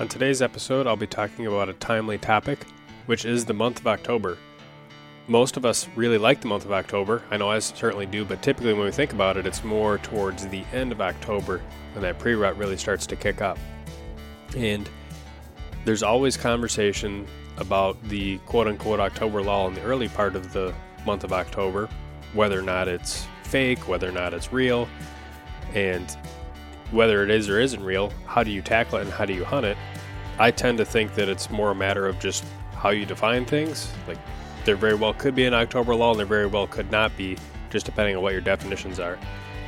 On today's episode, I'll be talking about a timely topic, which is the month of October. Most of us really like the month of October. I know I certainly do, but typically when we think about it, it's more towards the end of October when that pre rut really starts to kick up. And there's always conversation about the quote unquote October lull in the early part of the month of October, whether or not it's fake, whether or not it's real. And whether it is or isn't real, how do you tackle it and how do you hunt it? I tend to think that it's more a matter of just how you define things. Like there very well could be an October lull and there very well could not be, just depending on what your definitions are.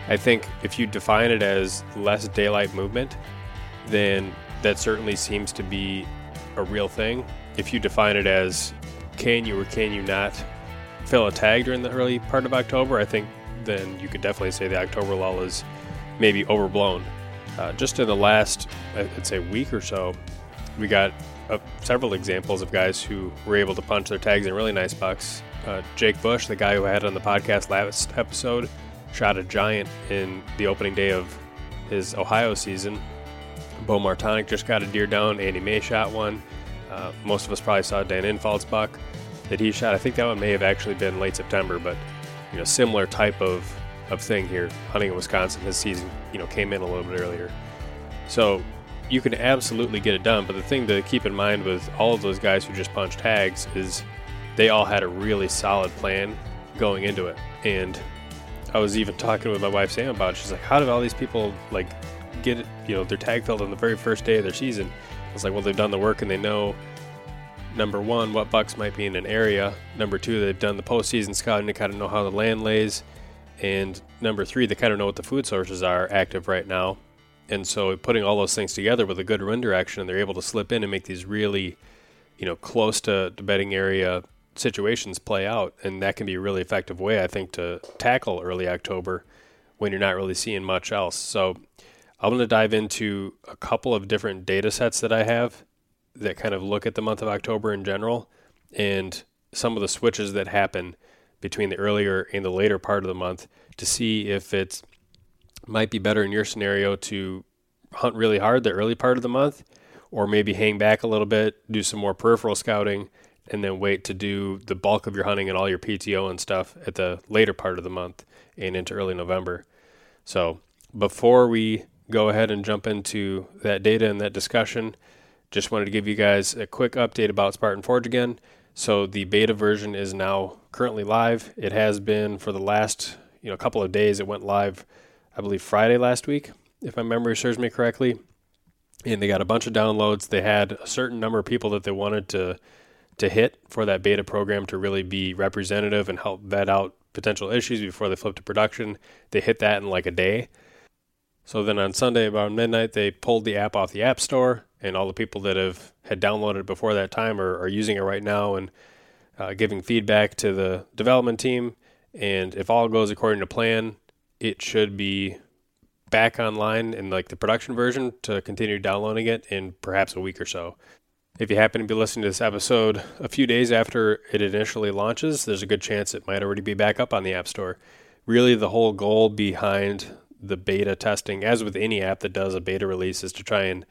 I think if you define it as less daylight movement, then that certainly seems to be a real thing. If you define it as can you or can you not fill a tag during the early part of October, I think then you could definitely say the October lull is maybe overblown. Uh, just in the last, I'd say, week or so, we got uh, several examples of guys who were able to punch their tags in really nice bucks. Uh, Jake Bush, the guy who I had on the podcast last episode, shot a giant in the opening day of his Ohio season. Beau Martonik just got a deer down. Andy May shot one. Uh, most of us probably saw Dan Infalt's buck that he shot. I think that one may have actually been late September, but you know, similar type of of thing here. Hunting in Wisconsin, his season, you know, came in a little bit earlier. So you can absolutely get it done. But the thing to keep in mind with all of those guys who just punched tags is they all had a really solid plan going into it. And I was even talking with my wife Sam about it. She's like, How did all these people like get it, you know, their tag filled on the very first day of their season? I was like, Well, they've done the work and they know number one, what bucks might be in an area. Number two, they've done the postseason scouting to kind of know how the land lays. And number three, they kind of know what the food sources are active right now. And so putting all those things together with a good wind direction, and they're able to slip in and make these really, you know, close to, the bedding area situations play out. And that can be a really effective way, I think, to tackle early October when you're not really seeing much else. So I'm going to dive into a couple of different data sets that I have that kind of look at the month of October in general and some of the switches that happen between the earlier and the later part of the month to see if it might be better in your scenario to hunt really hard the early part of the month or maybe hang back a little bit, do some more peripheral scouting, and then wait to do the bulk of your hunting and all your PTO and stuff at the later part of the month and into early November. So, before we go ahead and jump into that data and that discussion, just wanted to give you guys a quick update about Spartan Forge again. So the beta version is now currently live. It has been for the last you know couple of days. It went live, I believe Friday last week, if my memory serves me correctly. And they got a bunch of downloads. They had a certain number of people that they wanted to to hit for that beta program to really be representative and help vet out potential issues before they flip to production. They hit that in like a day. So then on Sunday about midnight, they pulled the app off the App Store, and all the people that have had downloaded it before that time are, are using it right now and uh, giving feedback to the development team. And if all goes according to plan, it should be back online in like the production version to continue downloading it in perhaps a week or so. If you happen to be listening to this episode a few days after it initially launches, there's a good chance it might already be back up on the App Store. Really, the whole goal behind the beta testing, as with any app that does a beta release, is to try and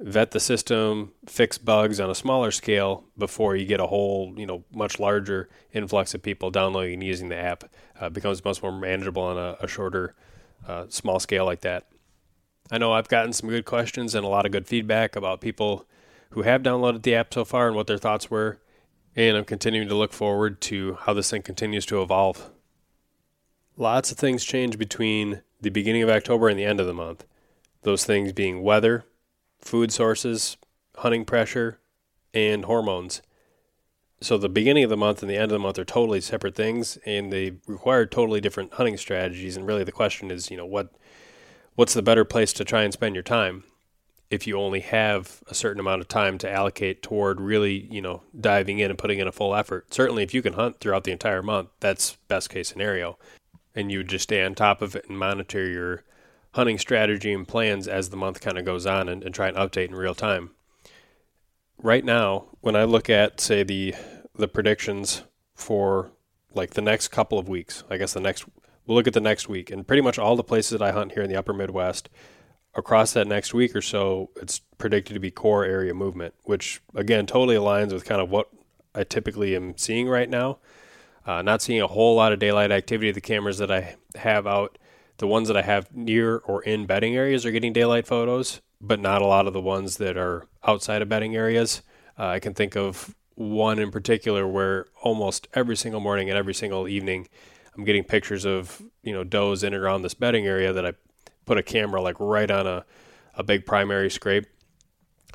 vet the system, fix bugs on a smaller scale before you get a whole, you know, much larger influx of people downloading and using the app. Uh, becomes much more manageable on a, a shorter, uh, small scale like that. I know I've gotten some good questions and a lot of good feedback about people who have downloaded the app so far and what their thoughts were. And I'm continuing to look forward to how this thing continues to evolve. Lots of things change between the beginning of October and the end of the month. Those things being weather, food sources, hunting pressure, and hormones. So the beginning of the month and the end of the month are totally separate things, and they require totally different hunting strategies. And really, the question is, you know, what what's the better place to try and spend your time? if you only have a certain amount of time to allocate toward really, you know, diving in and putting in a full effort. Certainly, if you can hunt throughout the entire month, that's best case scenario. And you just stay on top of it and monitor your hunting strategy and plans as the month kind of goes on and, and try and update in real time. Right now, when I look at, say, the the predictions for like the next couple of weeks, I guess the next we'll look at the next week, and pretty much all the places that I hunt here in the upper Midwest across that next week or so, it's predicted to be core area movement, which again totally aligns with kind of what I typically am seeing right now. Uh, not seeing a whole lot of daylight activity. The cameras that I have out, the ones that I have near or in bedding areas are getting daylight photos, but not a lot of the ones that are outside of bedding areas. Uh, I can think of one in particular where almost every single morning and every single evening, I'm getting pictures of you know does in and around this bedding area that I put a camera like right on a, a big primary scrape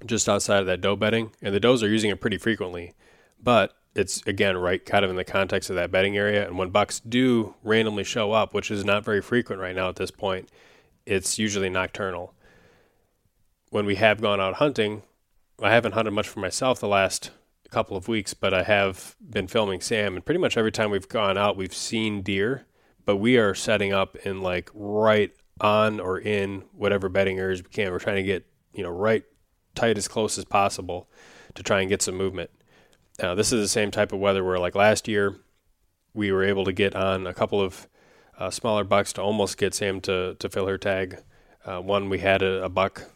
just outside of that doe bedding. And the does are using it pretty frequently. But it's again right kind of in the context of that bedding area. And when bucks do randomly show up, which is not very frequent right now at this point, it's usually nocturnal. When we have gone out hunting, I haven't hunted much for myself the last couple of weeks, but I have been filming Sam, and pretty much every time we've gone out, we've seen deer, but we are setting up in like right on or in whatever bedding areas we can. We're trying to get you know right tight as close as possible to try and get some movement. Now, this is the same type of weather where like last year we were able to get on a couple of uh, smaller bucks to almost get Sam to to fill her tag. Uh, one we had a, a, buck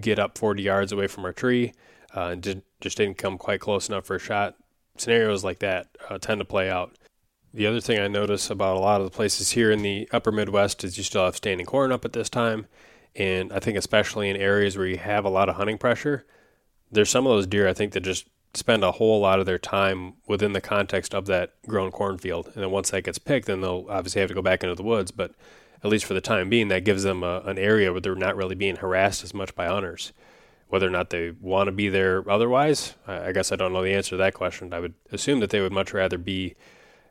get up 40 yards away from our tree uh, and did, just didn't come quite close enough for a shot. Scenarios like that uh, tend to play out. The other thing I notice about a lot of the places here in the upper Midwest is you still have standing corn up at this time. And I think, especially in areas where you have a lot of hunting pressure, there's some of those deer I think that just spend a whole lot of their time within the context of that grown cornfield. And then once that gets picked, then they'll obviously have to go back into the woods. But at least for the time being, that gives them a, an area where they're not really being harassed as much by hunters. Whether or not they want to be there otherwise, I guess I don't know the answer to that question. I would assume that they would much rather be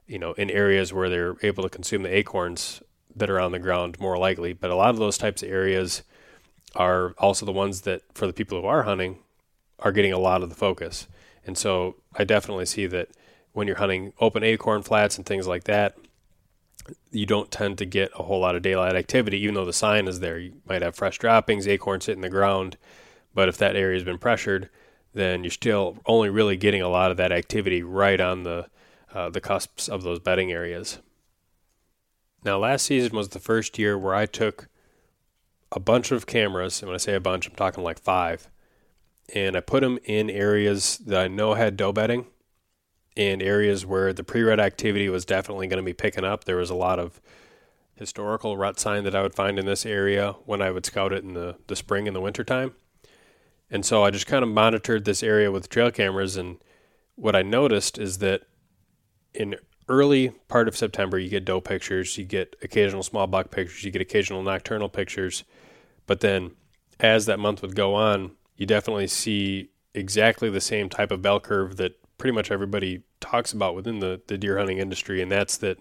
you know, in areas where they're able to consume the acorns that are on the ground more likely. But a lot of those types of areas are also the ones that, for the people who are hunting, are getting a lot of the focus. And so I definitely see that when you're hunting open acorn flats and things like that, you don't tend to get a whole lot of daylight activity, even though the sign is there. You might have fresh droppings, acorns sitting in the ground, but if that area has been pressured, then you're still only really getting a lot of that activity right on the uh, the cusps of those bedding areas. Now, last season was the first year where I took a bunch of cameras, and when I say a bunch, I'm talking like five, and I put them in areas that I know had doe bedding and areas where the pre-rut activity was definitely going to be picking up. There was a lot of historical rut sign that I would find in this area when I would scout it in the, the spring and the winter time. And so I just kind of monitored this area with trail cameras and what I noticed is that in early part of September, you get doe pictures, you get occasional small buck pictures, you get occasional nocturnal pictures. But then as that month would go on, you definitely see exactly the same type of bell curve that pretty much everybody talks about within the, the deer hunting industry. And that's that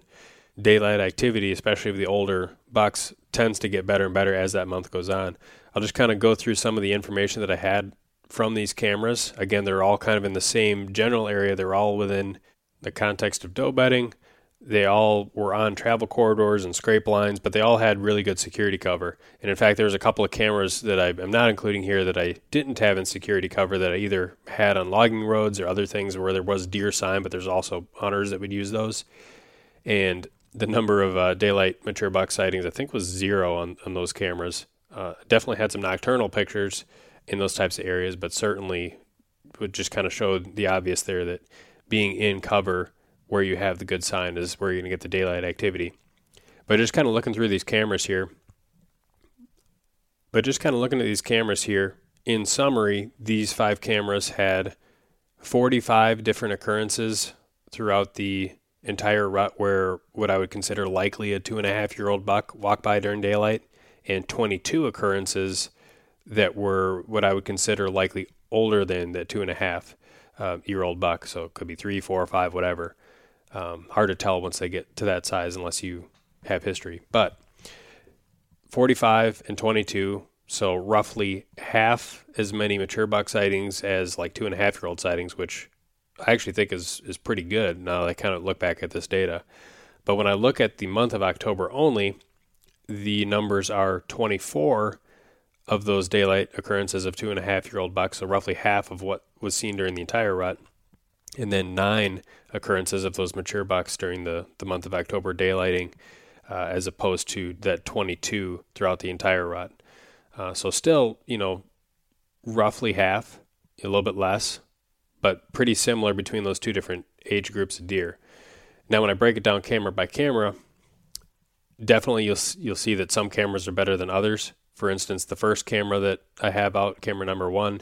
daylight activity, especially of the older bucks, tends to get better and better as that month goes on. I'll just kind of go through some of the information that I had from these cameras. Again, they're all kind of in the same general area. They're all within the context of doe bedding. They all were on travel corridors and scrape lines, but they all had really good security cover. And in fact, there's a couple of cameras that I, am not including here that I didn't have in security cover that I either had on logging roads or other things where there was deer sign, but there's also hunters that would use those. And the number of uh, daylight mature buck sightings, I think, was zero on, on those cameras. Uh, definitely had some nocturnal pictures in those types of areas, but certainly would just kind of show the obvious there that being in cover where you have the good sign is where you're going to get the daylight activity. But just kind of looking through these cameras here, but just kind of looking at these cameras here, in summary, these five cameras had 45 different occurrences throughout the entire rut where what I would consider likely a two and a half year old buck walked by during daylight, and 22 occurrences that were what I would consider likely older than the two and a half uh, year old buck. So it could be three, four, or five, whatever. Um, hard to tell once they get to that size unless you have history. But 45 and 22, so roughly half as many mature buck sightings as like two and a half year old sightings, which I actually think is is pretty good now that I kind of look back at this data. But when I look at the month of October only, the numbers are 24 of those daylight occurrences of two and a half year old bucks, so roughly half of what was seen during the entire rut, and then nine occurrences of those mature bucks during the, the month of October daylighting, uh, as opposed to that 22 throughout the entire rut. Uh, so still, you know, roughly half, a little bit less, but pretty similar between those two different age groups of deer. Now, when I break it down camera by camera, definitely you'll you'll see that some cameras are better than others. For instance, the first camera that I have out, camera number one,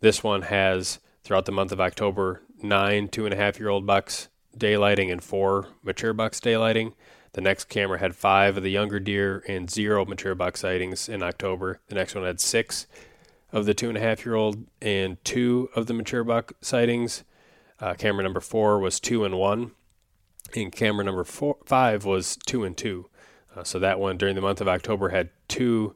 this one has throughout the month of October nine two and a half year old bucks daylighting and four mature bucks daylighting. The next camera had five of the younger deer and zero mature buck sightings in October. The next one had six of the two and a half year old and two of the mature buck sightings. Uh, camera number four was two and one, and camera number four, five was two and two. Uh, so that one during the month of October had two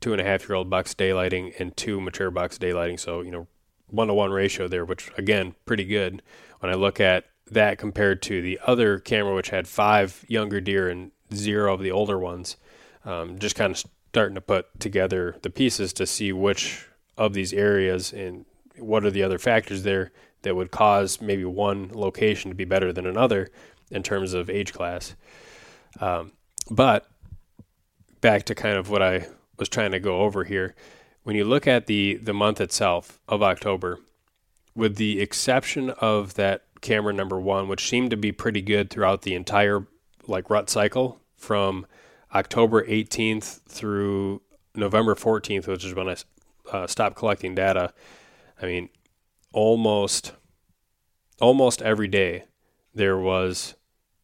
two and a half year old bucks daylighting and two mature bucks daylighting. So, you know, one to one ratio there, which again, pretty good. When I look at that compared to the other camera, which had five younger deer and zero of the older ones, um, just kind of starting to put together the pieces to see which of these areas and what are the other factors there that would cause maybe one location to be better than another in terms of age class. Um, but back to kind of what I was trying to go over here. When you look at the the month itself of October, with the exception of that camera number one, which seemed to be pretty good throughout the entire like rut cycle from October 18th through November 14th, which is when I uh, stopped collecting data. I mean, almost almost every day there was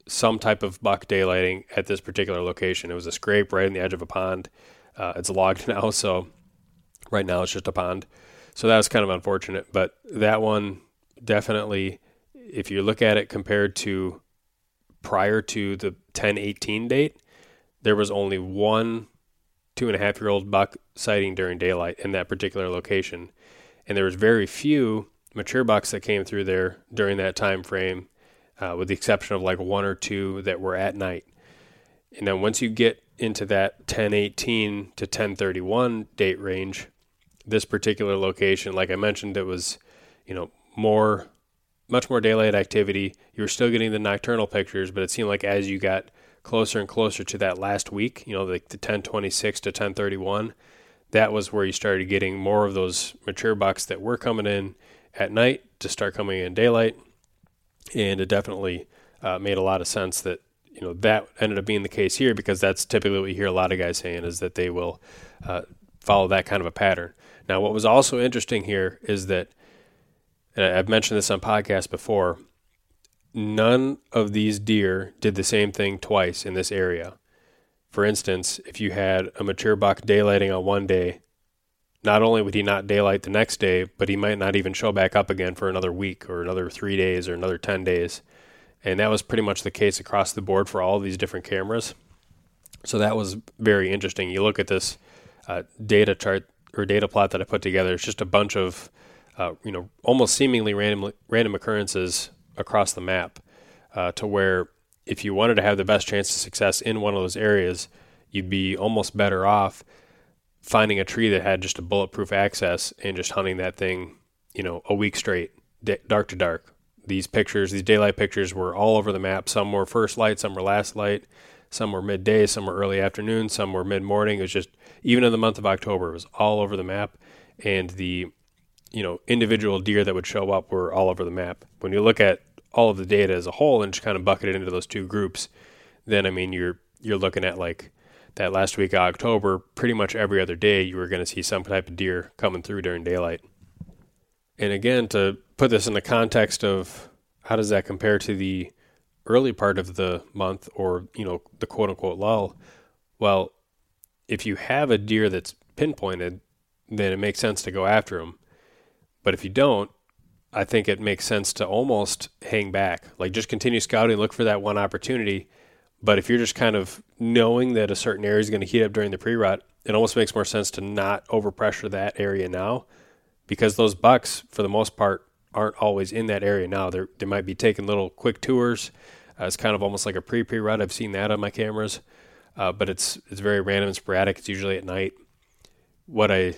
some type of buck daylighting at this particular location. It was a scrape right in the edge of a pond. Uh, it's logged now, so right now it's just a pond. So that was kind of unfortunate. But that one definitely, if you look at it compared to prior to the 1018 date, there was only one two and a half year old buck sighting during daylight in that particular location. And there was very few mature bucks that came through there during that time frame, uh, with the exception of like one or two that were at night. And then once you get into that 1018 to 1031 date range, this particular location, like I mentioned, it was, you know, more, much more daylight activity. You were still getting the nocturnal pictures, but it seemed like as you got closer and closer to that last week, you know, like the 1026 to 1031, that was where you started getting more of those mature bucks that were coming in at night to start coming in daylight. And it definitely uh, made a lot of sense that you know that ended up being the case here because that's typically what you hear a lot of guys saying is that they will uh, follow that kind of a pattern. Now, what was also interesting here is that and I've mentioned this on podcasts before. None of these deer did the same thing twice in this area. For instance, if you had a mature buck daylighting on one day, not only would he not daylight the next day, but he might not even show back up again for another week or another three days or another 10 days. And that was pretty much the case across the board for all these different cameras. So that was very interesting. You look at this uh, data chart or data plot that I put together. It's just a bunch of, uh, you know, almost seemingly random random occurrences across the map, uh, to where if you wanted to have the best chance of success in one of those areas, you'd be almost better off finding a tree that had just a bulletproof access and just hunting that thing, you know, a week straight, dark to dark. These pictures, these daylight pictures, were all over the map. Some were first light, some were last light, some were midday, some were early afternoon, some were mid morning. It was just even in the month of October, it was all over the map, and the you know individual deer that would show up were all over the map. When you look at all of the data as a whole and just kind of bucket it into those two groups, then I mean you're you're looking at like that last week of October, pretty much every other day you were going to see some type of deer coming through during daylight. And again, to put this in the context of how does that compare to the early part of the month or, you know, the quote unquote lull? Well, if you have a deer that's pinpointed, then it makes sense to go after him. But if you don't, I think it makes sense to almost hang back. Like just continue scouting, look for that one opportunity. But if you're just kind of knowing that a certain area is going to heat up during the pre rut, it almost makes more sense to not overpressure that area now because those bucks, for the most part, aren't always in that area now. They're, they might be taking little quick tours. Uh, it's kind of almost like a pre pre rut. I've seen that on my cameras, uh, but it's it's very random and sporadic. It's usually at night. What I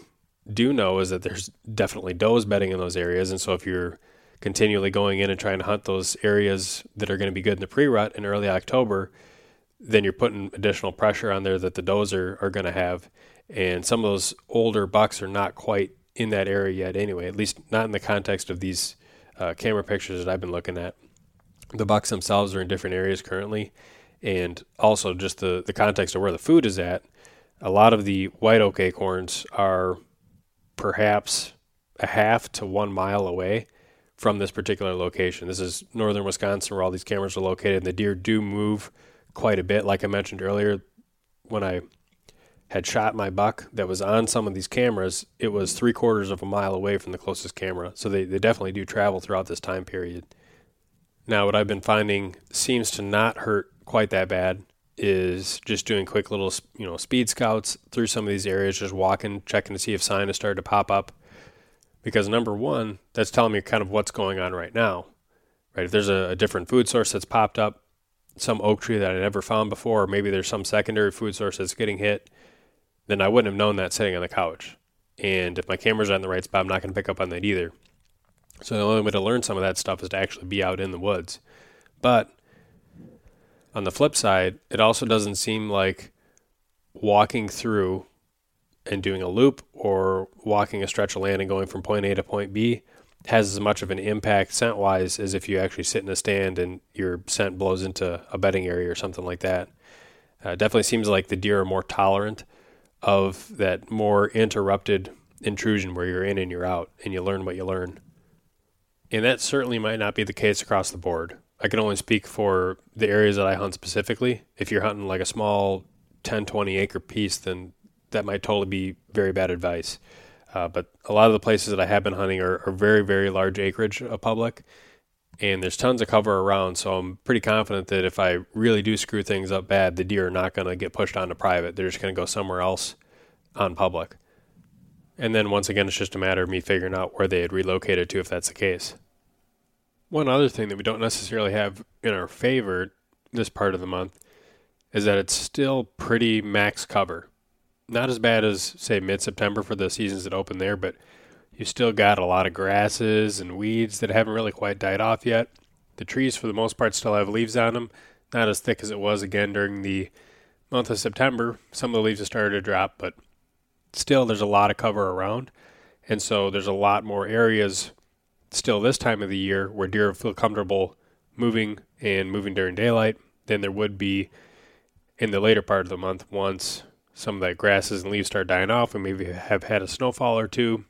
do know is that there's definitely does bedding in those areas, and so if you're continually going in and trying to hunt those areas that are going to be good in the pre rut in early October, then you're putting additional pressure on there that the does are, are going to have. And some of those older bucks are not quite in that area yet, anyway, at least not in the context of these uh, camera pictures that I've been looking at. The bucks themselves are in different areas currently. And also, just the, the context of where the food is at, a lot of the white oak acorns are perhaps a half to one mile away from this particular location. This is northern Wisconsin where all these cameras are located, and the deer do move quite a bit. Like I mentioned earlier, when I had shot my buck that was on some of these cameras, it was three quarters of a mile away from the closest camera. So they, they definitely do travel throughout this time period. Now, what I've been finding seems to not hurt quite that bad is just doing quick little, you know, speed scouts through some of these areas, just walking, checking to see if sign has started to pop up. Because number one, that's telling me kind of what's going on right now, right? If there's a, a different food source that's popped up, some oak tree that I never found before, or maybe there's some secondary food source that's getting hit, then I wouldn't have known that sitting on the couch. And if my camera's on the right spot, I'm not going to pick up on that either. So the only way to learn some of that stuff is to actually be out in the woods. But on the flip side, it also doesn't seem like walking through and doing a loop or walking a stretch of land and going from point A to point B has as much of an impact scent wise as if you actually sit in a stand and your scent blows into a bedding area or something like that. Uh, definitely seems like the deer are more tolerant of that more interrupted intrusion where you're in and you're out and you learn what you learn. And that certainly might not be the case across the board. I can only speak for the areas that I hunt specifically. If you're hunting like a small 10, 20 acre piece, then that might totally be very bad advice. Uh, but a lot of the places that I have been hunting are, are very, very large acreage of public, and there's tons of cover around. So I'm pretty confident that if I really do screw things up bad, the deer are not going to get pushed onto private. They're just going to go somewhere else on public. And then once again, it's just a matter of me figuring out where they had relocated to if that's the case. One other thing that we don't necessarily have in our favor this part of the month is that it's still pretty max cover not as bad as say mid September for the seasons that open there, but you still got a lot of grasses and weeds that haven't really quite died off yet. The trees, for the most part, still have leaves on them, not as thick as it was again during the month of September. Some of the leaves have started to drop, but still there's a lot of cover around. And so there's a lot more areas still this time of the year where deer feel comfortable moving and moving during daylight than there would be in the later part of the month once some of that grasses and leaves start dying off and maybe have had a snowfall or two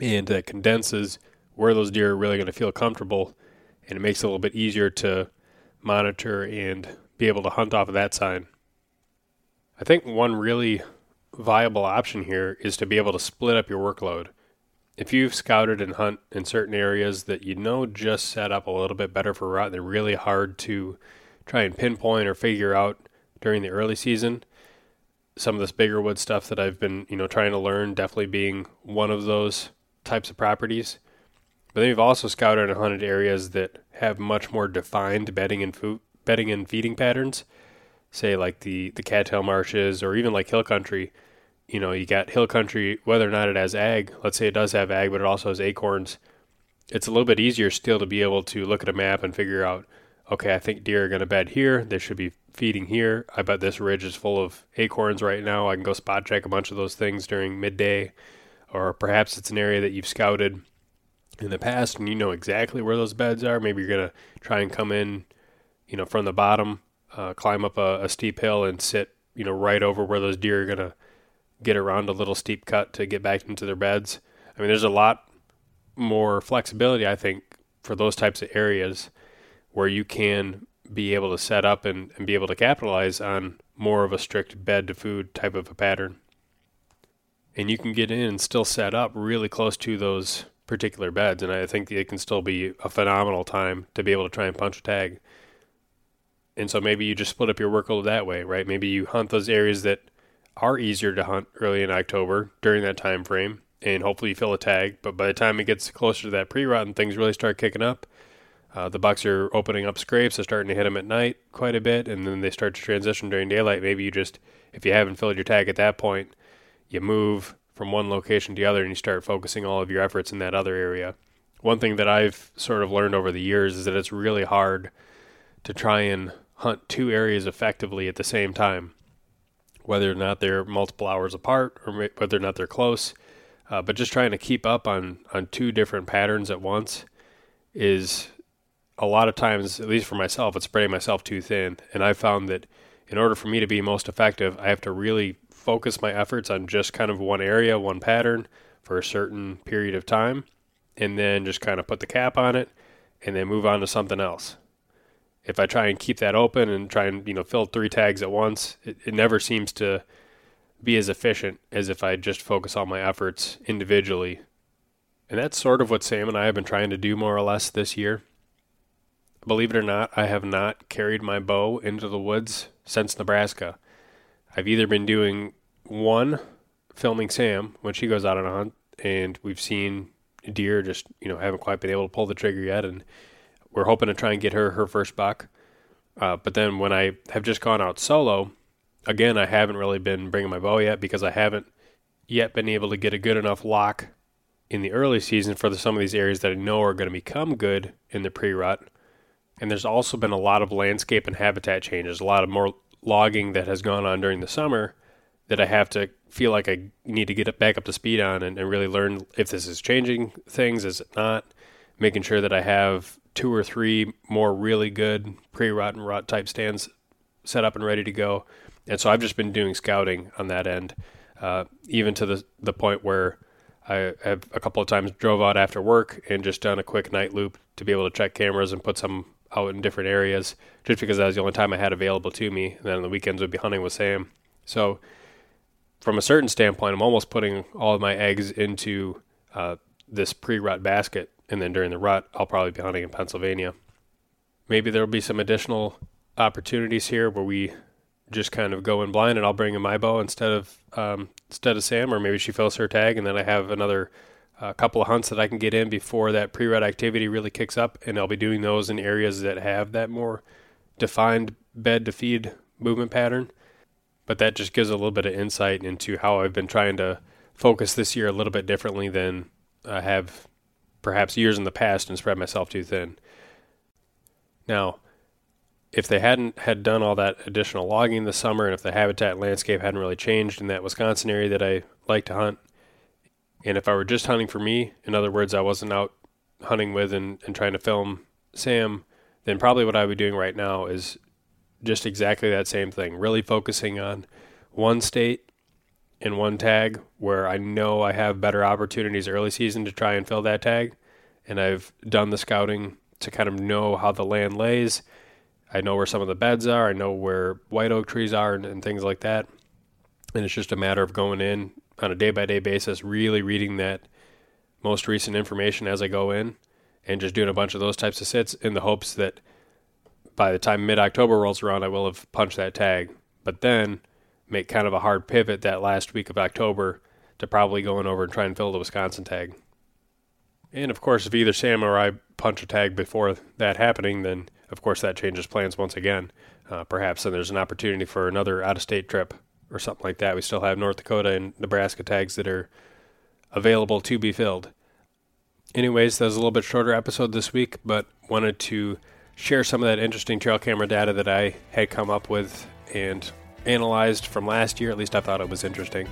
and that condenses where those deer are really going to feel comfortable and it makes it a little bit easier to monitor and be able to hunt off of that sign. I think one really viable option here is to be able to split up your workload. if you've scouted and hunt in certain areas that you know just set up a little bit better for rut, they're really hard to try and pinpoint or figure out during the early season. Some of this bigger wood stuff that I've been, you know, trying to learn, definitely being one of those types of properties. But then we've also scouted and hunted areas that have much more defined bedding and food, bedding and feeding patterns. Say like the the cattail marshes or even like hill country you know, you got hill country, whether or not it has ag, let's say it does have ag, but it also has acorns. It's a little bit easier still to be able to look at a map and figure out, okay, I think deer are going to bed here. They should be feeding here. I bet this ridge is full of acorns right now. I can go spot check a bunch of those things during midday. Or perhaps it's an area that you've scouted in the past and you know exactly where those beds are. Maybe you're going to try and come in, you know, from the bottom, uh, climb up a, a steep hill and sit, you know, right over where those deer are going to get around a little steep cut to get back into their beds. I mean, there's a lot more flexibility, I think, for those types of areas where you can be able to set up and, and be able to capitalize on more of a strict bed to food type of a pattern. And you can get in and still set up really close to those particular beds. And I think it can still be a phenomenal time to be able to try and punch a tag. And so maybe you just split up your workload that way, right? Maybe you hunt those areas that are easier to hunt early in October during that time frame, and hopefully you fill a tag. But by the time it gets closer to that pre-rut and things really start kicking up, uh, the bucks are opening up scrapes. They're starting to hit them at night quite a bit, and then they start to transition during daylight. Maybe you just, if you haven't filled your tag at that point, you move from one location to the other and you start focusing all of your efforts in that other area. One thing that I've sort of learned over the years is that it's really hard to try and hunt two areas effectively at the same time whether or not they're multiple hours apart or whether or not they're close. Uh, but just trying to keep up on on two different patterns at once is a lot of times, at least for myself, it's spreading myself too thin. And I found that in order for me to be most effective, I have to really focus my efforts on just kind of one area, one pattern for a certain period of time, and then just kind of put the cap on it and then move on to something else if I try and keep that open and try and you know fill three tags at once, it, it never seems to be as efficient as if I just focus all my efforts individually. And that's sort of what Sam and I have been trying to do more or less this year. Believe it or not, I have not carried my bow into the woods since Nebraska. I've either been doing one, filming Sam when she goes out on a hunt, and we've seen deer just, you know, haven't quite been able to pull the trigger yet. And we're hoping to try and get her her first buck. Uh, but then when I have just gone out solo, again, I haven't really been bringing my bow yet because I haven't yet been able to get a good enough lock in the early season for the, some of these areas that I know are going to become good in the pre-rut. And there's also been a lot of landscape and habitat changes, a lot of more logging that has gone on during the summer that I have to feel like I need to get back up to speed on and, and really learn if this is changing things, is it not? Making sure that I have two or three more really good pre-rut and rut type stands set up and ready to go. And so I've just been doing scouting on that end, uh, even to the the point where I have a couple of times drove out after work and just done a quick night loop to be able to check cameras and put some out in different areas, just because that was the only time I had available to me. And then the weekends would be hunting with Sam. So from a certain standpoint, I'm almost putting all of my eggs into uh, this pre-rut basket and then during the rut, I'll probably be hunting in Pennsylvania. Maybe there'll be some additional opportunities here where we just kind of go in blind, and I'll bring in my bow instead of um, instead of Sam, or maybe she fills her tag, and then I have another uh, couple of hunts that I can get in before that pre-rut activity really kicks up, and I'll be doing those in areas that have that more defined bed to feed movement pattern. But that just gives a little bit of insight into how I've been trying to focus this year a little bit differently than I have perhaps years in the past and spread myself too thin. Now, if they hadn't had done all that additional logging this summer and if the habitat landscape hadn't really changed in that Wisconsin area that I like to hunt, and if I were just hunting for me, in other words, I wasn't out hunting with and, and trying to film Sam, then probably what I would be doing right now is just exactly that same thing, really focusing on one state in one tag where I know I have better opportunities early season to try and fill that tag. And I've done the scouting to kind of know how the land lays. I know where some of the beds are. I know where white oak trees are and, and things like that. And it's just a matter of going in on a day by day basis, really reading that most recent information as I go in and just doing a bunch of those types of sits in the hopes that by the time mid October rolls around, I will have punched that tag. But then make kind of a hard pivot that last week of October to probably going over and try and fill the Wisconsin tag. And of course, if either Sam or I punch a tag before that happening, then of course that changes plans once again. Uh, perhaps then there's an opportunity for another out of state trip or something like that. We still have North Dakota and Nebraska tags that are available to be filled. Anyways, that was a little bit shorter episode this week, but wanted to share some of that interesting trail camera data that I had come up with and analyzed from last year. At least I thought it was interesting.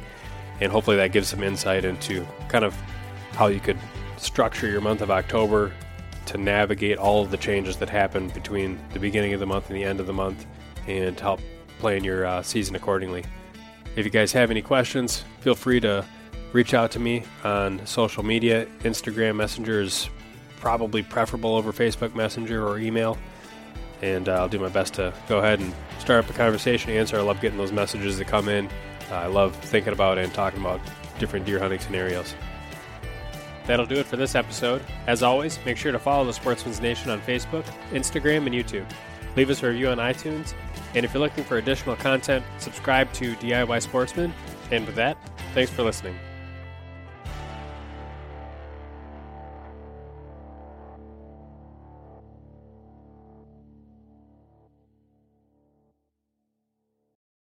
And hopefully that gives some insight into kind of how you could structure your month of October to navigate all of the changes that happen between the beginning of the month and the end of the month and help plan your uh, season accordingly. If you guys have any questions, feel free to reach out to me on social media. Instagram Messenger is probably preferable over Facebook Messenger or email. And uh, I'll do my best to go ahead and start up a conversation, answer. I love getting those messages that come in. Uh, I love thinking about and talking about different deer hunting scenarios. That'll do it for this episode. As always, make sure to follow the Sportsman's Nation on Facebook, Instagram, and YouTube. Leave us a review on iTunes. And if you're looking for additional content, subscribe to DIY Sportsman. And with that, thanks for listening.